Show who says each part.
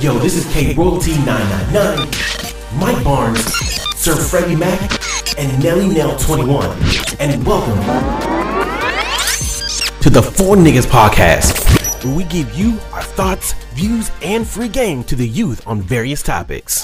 Speaker 1: Yo, this is K Royalty 999, Mike Barnes, Sir Freddie Mac, and Nelly Nell 21. And welcome to the Four Negus Podcast, where we give you our thoughts, views, and free game to the youth on various topics.